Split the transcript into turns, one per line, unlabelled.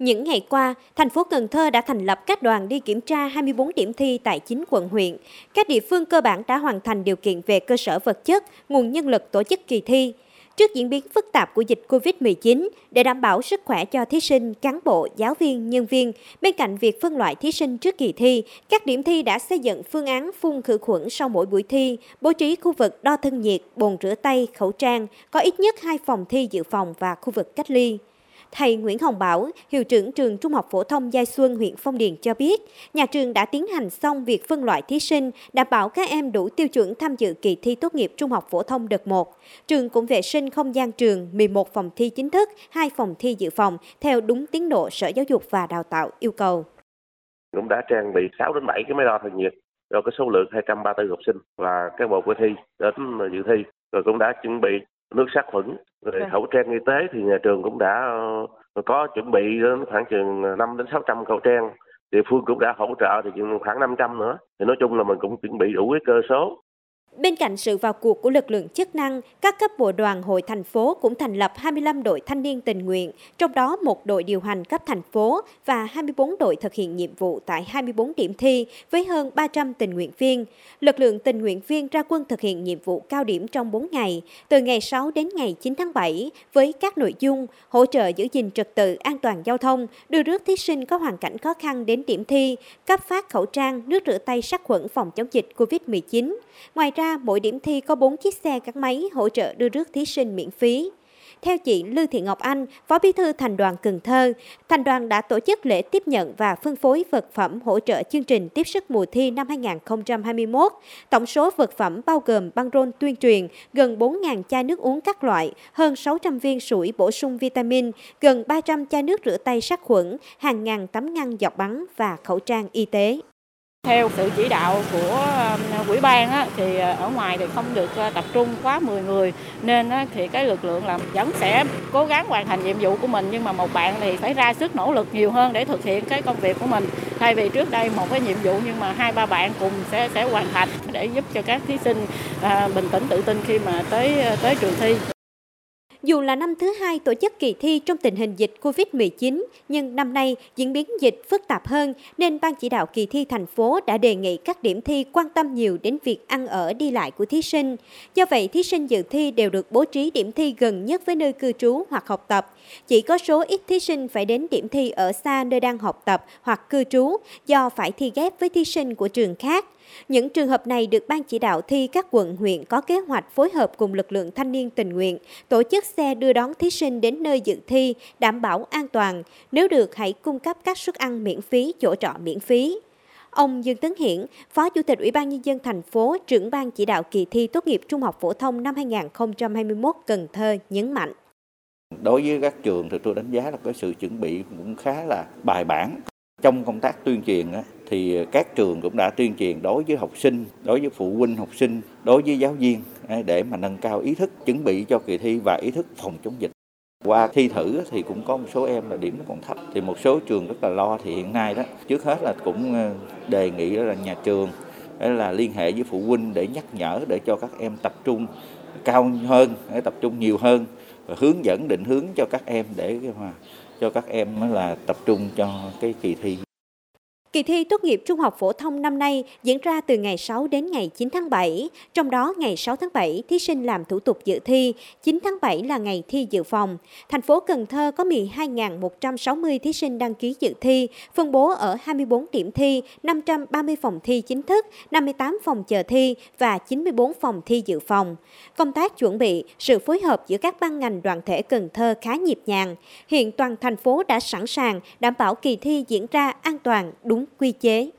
Những ngày qua, thành phố Cần Thơ đã thành lập các đoàn đi kiểm tra 24 điểm thi tại 9 quận huyện. Các địa phương cơ bản đã hoàn thành điều kiện về cơ sở vật chất, nguồn nhân lực tổ chức kỳ thi. Trước diễn biến phức tạp của dịch COVID-19, để đảm bảo sức khỏe cho thí sinh, cán bộ, giáo viên, nhân viên, bên cạnh việc phân loại thí sinh trước kỳ thi, các điểm thi đã xây dựng phương án phun khử khuẩn sau mỗi buổi thi, bố trí khu vực đo thân nhiệt, bồn rửa tay, khẩu trang, có ít nhất hai phòng thi dự phòng và khu vực cách ly. Thầy Nguyễn Hồng Bảo, hiệu trưởng trường Trung học phổ thông Giai Xuân, huyện Phong Điền cho biết, nhà trường đã tiến hành xong việc phân loại thí sinh, đảm bảo các em đủ tiêu chuẩn tham dự kỳ thi tốt nghiệp trung học phổ thông đợt 1. Trường cũng vệ sinh không gian trường 11 phòng thi chính thức, 2 phòng thi dự phòng theo đúng tiến độ Sở Giáo dục và Đào tạo yêu cầu.
Cũng đã trang bị 6 đến 7 cái máy đo thân nhiệt rồi cái số lượng 234 học sinh và các bộ của thi đến dự thi rồi cũng đã chuẩn bị nước sát khuẩn rồi khẩu trang y tế thì nhà trường cũng đã ờ, có chuẩn bị đến khoảng chừng 5 đến 600 khẩu trang. Địa phương cũng đã hỗ trợ thì khoảng 500 nữa. Thì nói chung là mình cũng chuẩn bị đủ cái cơ số
Bên cạnh sự vào cuộc của lực lượng chức năng, các cấp bộ đoàn hội thành phố cũng thành lập 25 đội thanh niên tình nguyện, trong đó một đội điều hành cấp thành phố và 24 đội thực hiện nhiệm vụ tại 24 điểm thi với hơn 300 tình nguyện viên. Lực lượng tình nguyện viên ra quân thực hiện nhiệm vụ cao điểm trong 4 ngày, từ ngày 6 đến ngày 9 tháng 7 với các nội dung hỗ trợ giữ gìn trật tự an toàn giao thông, đưa rước thí sinh có hoàn cảnh khó khăn đến điểm thi, cấp phát khẩu trang, nước rửa tay sát khuẩn phòng chống dịch COVID-19. Ngoài ra, mỗi điểm thi có 4 chiếc xe gắn máy hỗ trợ đưa rước thí sinh miễn phí. Theo chị Lưu Thị Ngọc Anh, Phó Bí thư Thành đoàn Cần Thơ, Thành đoàn đã tổ chức lễ tiếp nhận và phân phối vật phẩm hỗ trợ chương trình tiếp sức mùa thi năm 2021. Tổng số vật phẩm bao gồm băng rôn tuyên truyền, gần 4.000 chai nước uống các loại, hơn 600 viên sủi bổ sung vitamin, gần 300 chai nước rửa tay sát khuẩn, hàng ngàn tấm ngăn dọc bắn và khẩu trang y tế.
Theo sự chỉ đạo của um, quỹ ban á, thì ờ, ở ngoài thì không được ờ, tập trung quá 10 người nên á, thì cái lực lượng là vẫn sẽ cố gắng hoàn thành nhiệm vụ của mình nhưng mà một bạn thì phải ra sức nỗ lực nhiều hơn để thực hiện cái công việc của mình thay vì trước đây một cái nhiệm vụ nhưng mà hai ba bạn cùng sẽ sẽ hoàn thành để giúp cho các thí sinh à, bình tĩnh tự tin khi mà tới tới trường thi.
Dù là năm thứ hai tổ chức kỳ thi trong tình hình dịch COVID-19, nhưng năm nay diễn biến dịch phức tạp hơn nên Ban chỉ đạo kỳ thi thành phố đã đề nghị các điểm thi quan tâm nhiều đến việc ăn ở đi lại của thí sinh. Do vậy, thí sinh dự thi đều được bố trí điểm thi gần nhất với nơi cư trú hoặc học tập. Chỉ có số ít thí sinh phải đến điểm thi ở xa nơi đang học tập hoặc cư trú do phải thi ghép với thí sinh của trường khác. Những trường hợp này được Ban chỉ đạo thi các quận huyện có kế hoạch phối hợp cùng lực lượng thanh niên tình nguyện, tổ chức xe đưa đón thí sinh đến nơi dự thi, đảm bảo an toàn. Nếu được, hãy cung cấp các suất ăn miễn phí, chỗ trọ miễn phí. Ông Dương Tấn Hiển, Phó Chủ tịch Ủy ban Nhân dân thành phố, trưởng ban chỉ đạo kỳ thi tốt nghiệp trung học phổ thông năm 2021 Cần Thơ nhấn mạnh.
Đối với các trường thì tôi đánh giá là có sự chuẩn bị cũng khá là bài bản. Trong công tác tuyên truyền thì các trường cũng đã tuyên truyền đối với học sinh, đối với phụ huynh học sinh, đối với giáo viên để mà nâng cao ý thức chuẩn bị cho kỳ thi và ý thức phòng chống dịch. Qua thi thử thì cũng có một số em là điểm nó còn thấp thì một số trường rất là lo thì hiện nay đó trước hết là cũng ờ, đề nghị là nhà trường là liên hệ với phụ huynh để nhắc nhở để cho các em tập trung cao hơn, để tập trung nhiều hơn và hướng dẫn định hướng cho các em để mà cho các em là tập trung cho cái kỳ thi.
Kỳ thi tốt nghiệp trung học phổ thông năm nay diễn ra từ ngày 6 đến ngày 9 tháng 7, trong đó ngày 6 tháng 7 thí sinh làm thủ tục dự thi, 9 tháng 7 là ngày thi dự phòng. Thành phố Cần Thơ có 12.160 thí sinh đăng ký dự thi, phân bố ở 24 điểm thi, 530 phòng thi chính thức, 58 phòng chờ thi và 94 phòng thi dự phòng. Công tác chuẩn bị, sự phối hợp giữa các ban ngành đoàn thể Cần Thơ khá nhịp nhàng. Hiện toàn thành phố đã sẵn sàng đảm bảo kỳ thi diễn ra an toàn, đúng đúng quy chế.